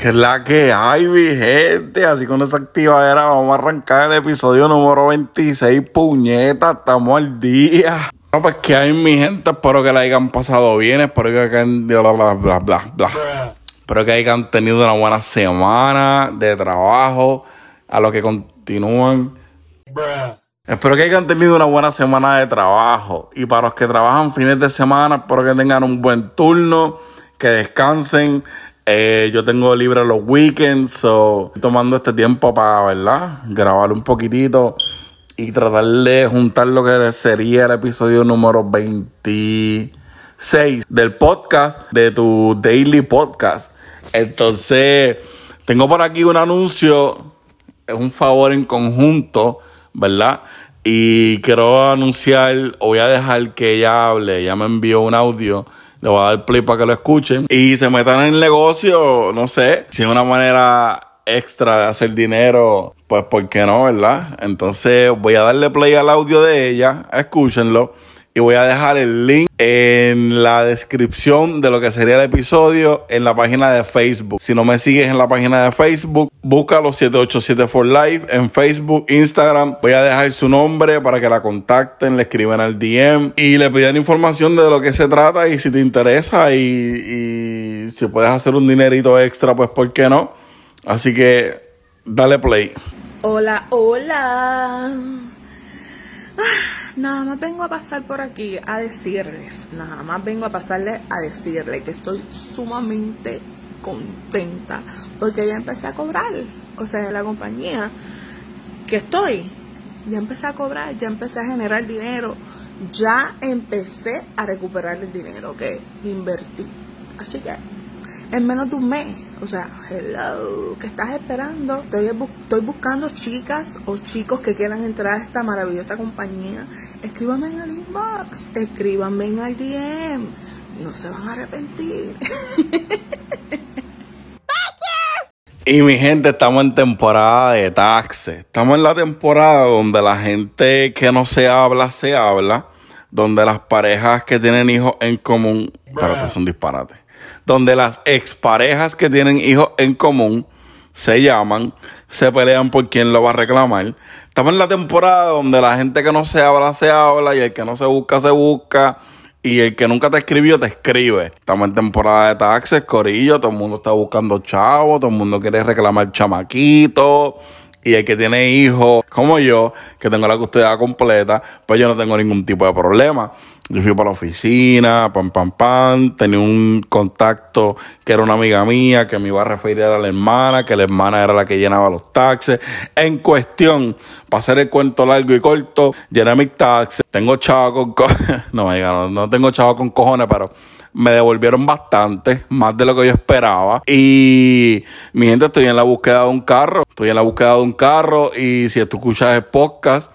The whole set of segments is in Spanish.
Que es la que hay, mi gente. Así con esa activadera vamos a arrancar el episodio número 26. Puñeta, estamos al día. No, pues que hay, mi gente. Espero que la hayan pasado bien. Espero que hayan. Bla, bla, bla, bla, bla. Espero que hayan tenido una buena semana de trabajo. A los que continúan. Espero que hayan tenido una buena semana de trabajo. Y para los que trabajan fines de semana, espero que tengan un buen turno, que descansen. Eh, yo tengo libre los weekends, so tomando este tiempo para, ¿verdad? Grabar un poquitito y tratar de juntar lo que sería el episodio número 26 del podcast, de tu daily podcast. Entonces, tengo por aquí un anuncio, es un favor en conjunto, ¿verdad? Y quiero anunciar, o voy a dejar que ella hable, ella me envió un audio le voy a dar play para que lo escuchen. Y se metan en el negocio, no sé, si es una manera extra de hacer dinero, pues ¿por qué no, verdad? Entonces voy a darle play al audio de ella, escúchenlo. Y voy a dejar el link en la descripción de lo que sería el episodio en la página de Facebook. Si no me sigues en la página de Facebook, búscalo 787 for Life en Facebook, Instagram. Voy a dejar su nombre para que la contacten, le escriban al DM y le pidan información de lo que se trata y si te interesa y, y si puedes hacer un dinerito extra, pues ¿por qué no? Así que dale play. Hola, hola. Ah, nada más vengo a pasar por aquí a decirles, nada más vengo a pasarles a decirles que estoy sumamente contenta porque ya empecé a cobrar. O sea, la compañía que estoy, ya empecé a cobrar, ya empecé a generar dinero, ya empecé a recuperar el dinero que invertí. Así que en menos de un mes. O sea, hello, ¿qué estás esperando? Estoy, buscando chicas o chicos que quieran entrar a esta maravillosa compañía. Escríbanme en el inbox, escríbanme en el DM. No se van a arrepentir. Y mi gente, estamos en temporada de taxes. Estamos en la temporada donde la gente que no se habla, se habla. Donde las parejas que tienen hijos en común. Pero que son disparates donde las exparejas que tienen hijos en común se llaman, se pelean por quién lo va a reclamar. Estamos en la temporada donde la gente que no se habla, se habla, y el que no se busca, se busca, y el que nunca te escribió, te escribe. Estamos en temporada de taxes, corillo, todo el mundo está buscando chavo, todo el mundo quiere reclamar chamaquito. Y el que tiene hijos, como yo, que tengo la custodia completa, pues yo no tengo ningún tipo de problema. Yo fui para la oficina, pam, pam, pam. Tenía un contacto que era una amiga mía que me iba a referir a la hermana, que la hermana era la que llenaba los taxes. En cuestión, para hacer el cuento largo y corto, llené mis taxes. Tengo chavo con no, no, no tengo chavo con cojones, pero me devolvieron bastante, más de lo que yo esperaba. Y mi gente, estoy en la búsqueda de un carro. Estoy en la búsqueda de un carro. Y si tú escuchas el podcast,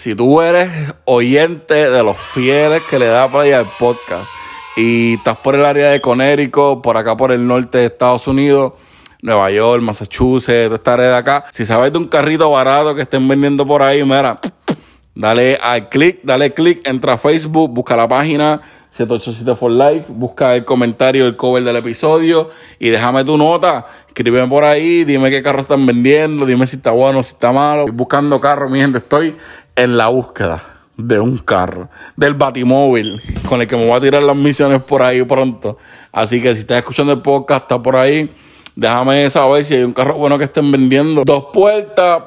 si tú eres oyente de los fieles que le da play al podcast y estás por el área de Conérico, por acá por el norte de Estados Unidos, Nueva York, Massachusetts, esta área de acá, si sabes de un carrito barato que estén vendiendo por ahí, mira, dale al clic, dale clic, entra a Facebook, busca la página 787 for Life, busca el comentario, el cover del episodio y déjame tu nota. Escríbeme por ahí, dime qué carro están vendiendo, dime si está bueno, si está malo. Estoy buscando carro, mi gente, estoy en la búsqueda de un carro, del batimóvil, con el que me voy a tirar las misiones por ahí pronto. Así que si estás escuchando el podcast, está por ahí. Déjame saber si hay un carro bueno que estén vendiendo. Dos puertas,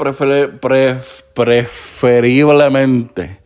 preferiblemente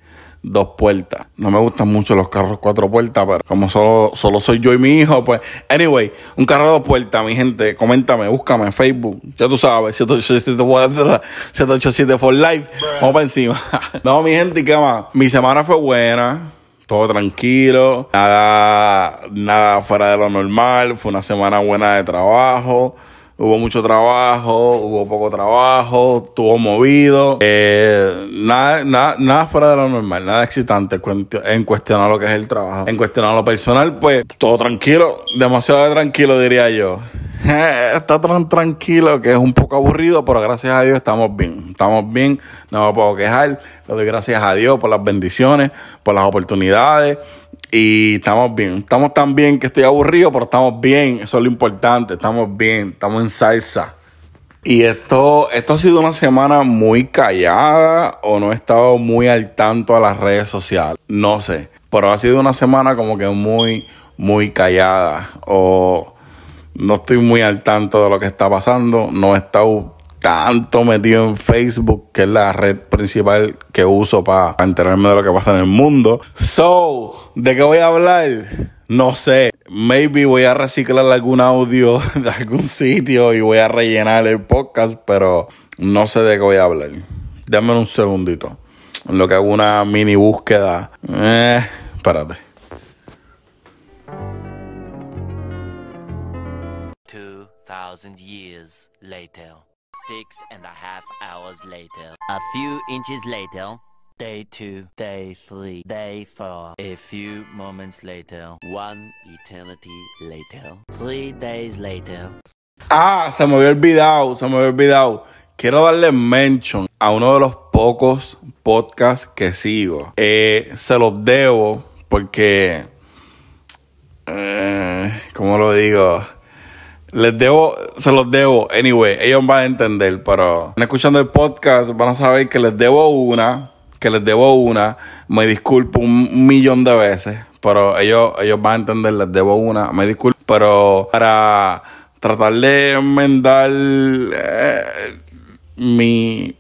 dos puertas. No me gustan mucho los carros cuatro puertas, pero como solo, solo soy yo y mi hijo, pues. Anyway, un carro dos puertas, mi gente, coméntame, búscame en Facebook. Ya tú sabes, 787 for life. Vamos para encima. no, mi gente, ¿y qué más? Mi semana fue buena. Todo tranquilo, nada, nada fuera de lo normal, fue una semana buena de trabajo hubo mucho trabajo, hubo poco trabajo, estuvo movido, eh, nada, nada, nada fuera de lo normal, nada excitante en cuestionar lo que es el trabajo. En cuestionar lo personal, pues todo tranquilo, demasiado tranquilo diría yo. Está tan tranquilo que es un poco aburrido, pero gracias a Dios estamos bien. Estamos bien, no me puedo quejar. Le doy gracias a Dios por las bendiciones, por las oportunidades Y estamos bien. Estamos tan bien que estoy aburrido, pero estamos bien. Eso es lo importante. Estamos bien. Estamos en salsa. Y esto, esto ha sido una semana muy callada o no he estado muy al tanto a las redes sociales. No sé. Pero ha sido una semana como que muy, muy callada. O no estoy muy al tanto de lo que está pasando. No he estado tanto metido en Facebook, que es la red principal que uso para enterarme de lo que pasa en el mundo. So, ¿de qué voy a hablar? No sé. Maybe voy a reciclar algún audio de algún sitio y voy a rellenar el podcast, pero no sé de qué voy a hablar. Dame un segundito. En lo que hago una mini búsqueda. Eh, espérate. 2000 years. Six and a half hours later. A few inches later. Day two, day three, day four. A few moments later. One eternity later. Three days later. Ah, se me había olvidado, se me había olvidado. Quiero darle mention a uno de los pocos podcasts que sigo. Eh, se los debo porque, eh, ¿cómo lo digo? Les debo, se los debo. Anyway, ellos van a entender, pero escuchando el podcast van a saber que les debo una, que les debo una. Me disculpo un millón de veces, pero ellos, ellos van a entender, les debo una. Me disculpo, pero para tratar de enmendar eh, mi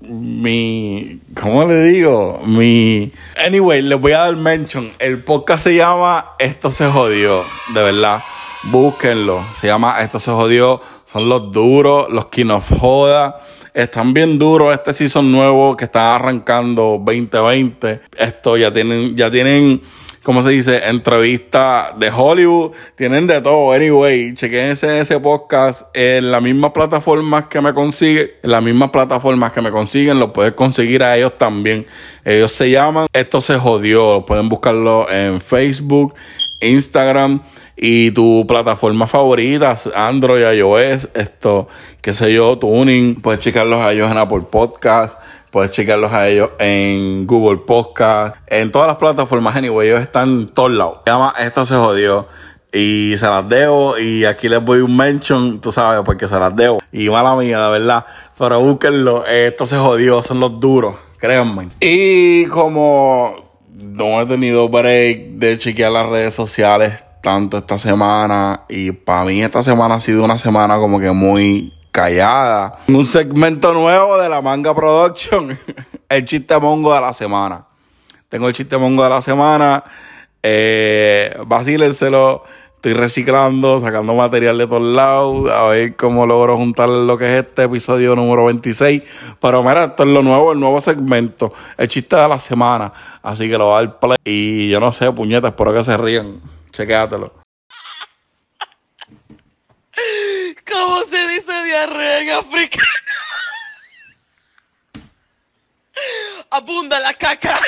mi ¿cómo le digo? mi anyway, les voy a dar mention. El podcast se llama Esto se jodió, de verdad. Búsquenlo. Se llama Esto se jodió. Son los duros, los que nos joda. Están bien duros este season nuevo que está arrancando 2020. Esto ya tienen, ya tienen, ¿cómo se dice? Entrevista de Hollywood. Tienen de todo. Anyway, chequense ese podcast en las mismas plataformas que me consiguen. En las mismas plataformas que me consiguen, lo puedes conseguir a ellos también. Ellos se llaman Esto se jodió. Pueden buscarlo en Facebook, Instagram y tu plataforma favorita, Android, iOS, esto, qué sé yo, Tuning. Puedes checarlos a ellos en Apple Podcast, puedes checarlos a ellos en Google Podcast, en todas las plataformas, anyway, ellos están en todos lados. Se llama Esto se jodió. Y se las debo. Y aquí les voy un mention, tú sabes, porque se las debo. Y mala mía, de verdad. Pero búsquenlo. Esto se jodió. Son los duros. Créanme. Y como no he tenido break de chequear las redes sociales tanto esta semana y para mí esta semana ha sido una semana como que muy callada. Un segmento nuevo de la Manga Production, el chiste mongo de la semana. Tengo el chiste mongo de la semana, eh, vacílenselo. Estoy reciclando, sacando material de todos lados, a ver cómo logro juntar lo que es este episodio número 26. Pero mira, esto es lo nuevo, el nuevo segmento, el chiste de la semana. Así que lo va a dar play. Y yo no sé, puñetas, espero que se rían. Chequéatelo. ¿Cómo se dice diarrea en africano? Abunda la caca.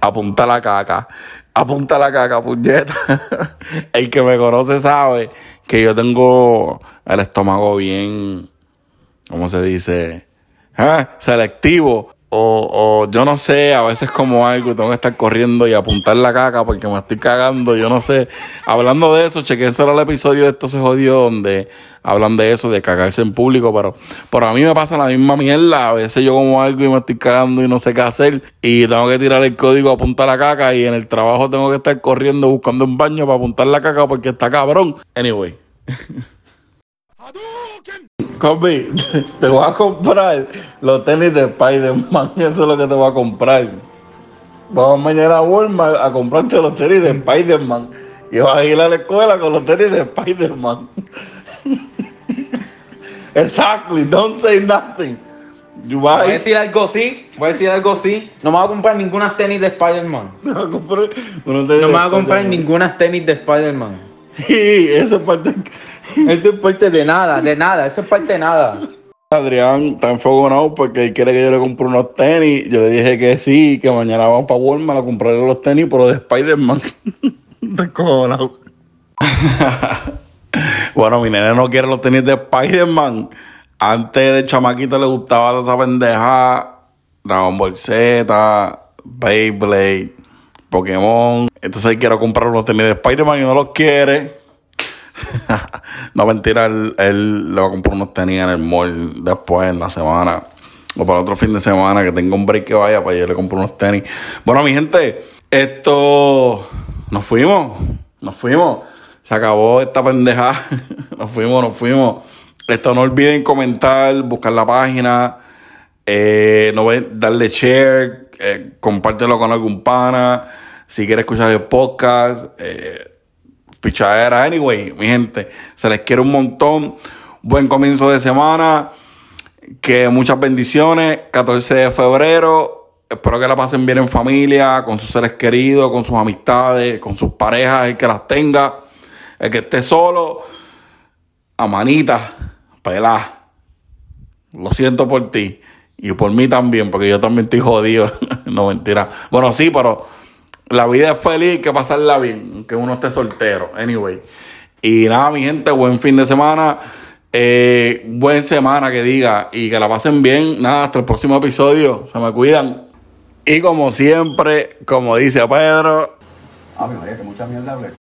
Apunta la caca. Apunta la caca, puñeta. El que me conoce sabe que yo tengo el estómago bien, ¿cómo se dice? ¿Eh? Selectivo. O, o yo no sé, a veces como algo, tengo que estar corriendo y apuntar la caca porque me estoy cagando, yo no sé. Hablando de eso, chequense el episodio de Esto se jodió donde hablan de eso, de cagarse en público, pero, pero a mí me pasa la misma mierda. A veces yo como algo y me estoy cagando y no sé qué hacer y tengo que tirar el código apuntar la caca y en el trabajo tengo que estar corriendo buscando un baño para apuntar la caca porque está cabrón. Anyway. Kobe, te voy a comprar los tenis de Spider-Man. Eso es lo que te voy a comprar. Vamos mañana a Walmart a comprarte los tenis de Spider-Man. Y vas a ir a la escuela con los tenis de Spider-Man. exactly, don't say nothing. You Voy a decir algo así, voy a decir algo así. No me voy a comprar ninguna tenis de Spider-Man. No de me voy a comprar ninguna tenis de Spider-Man. Y eso es parte. Eso es parte de nada, de nada, eso es parte de nada. Adrián está enfogonado porque él quiere que yo le compre unos tenis. Yo le dije que sí, que mañana vamos para Walmart a comprarle los tenis, pero de Spider-Man. Está encojonado. bueno, mi nene no quiere los tenis de Spider-Man. Antes de chamaquito le gustaba toda esa pendeja. Dragon Ball Z, Beyblade, Pokémon. Entonces él quiere comprar los tenis de Spider-Man y no los quiere. no, mentira, él, él le va a comprar unos tenis en el mall después, en la semana. O para otro fin de semana, que tenga un break que vaya, para yo le compro unos tenis. Bueno, mi gente, esto... Nos fuimos, nos fuimos. Se acabó esta pendeja. nos fuimos, nos fuimos. Esto no olviden comentar, buscar la página, eh, no darle share, eh, compártelo con algún pana. Si quieres escuchar el podcast, eh, pichadera. Anyway, mi gente, se les quiere un montón. Buen comienzo de semana. Que muchas bendiciones. 14 de febrero. Espero que la pasen bien en familia, con sus seres queridos, con sus amistades, con sus parejas, el que las tenga. El que esté solo, a manita, pelá. Lo siento por ti. Y por mí también, porque yo también estoy jodido. no mentira. Bueno, sí, pero la vida es feliz, hay que pasarla bien, aunque uno esté soltero. Anyway. Y nada, mi gente, buen fin de semana. Eh, buen semana que diga. Y que la pasen bien. Nada, hasta el próximo episodio. Se me cuidan. Y como siempre, como dice Pedro. Ah, me que mucha mierda hablé.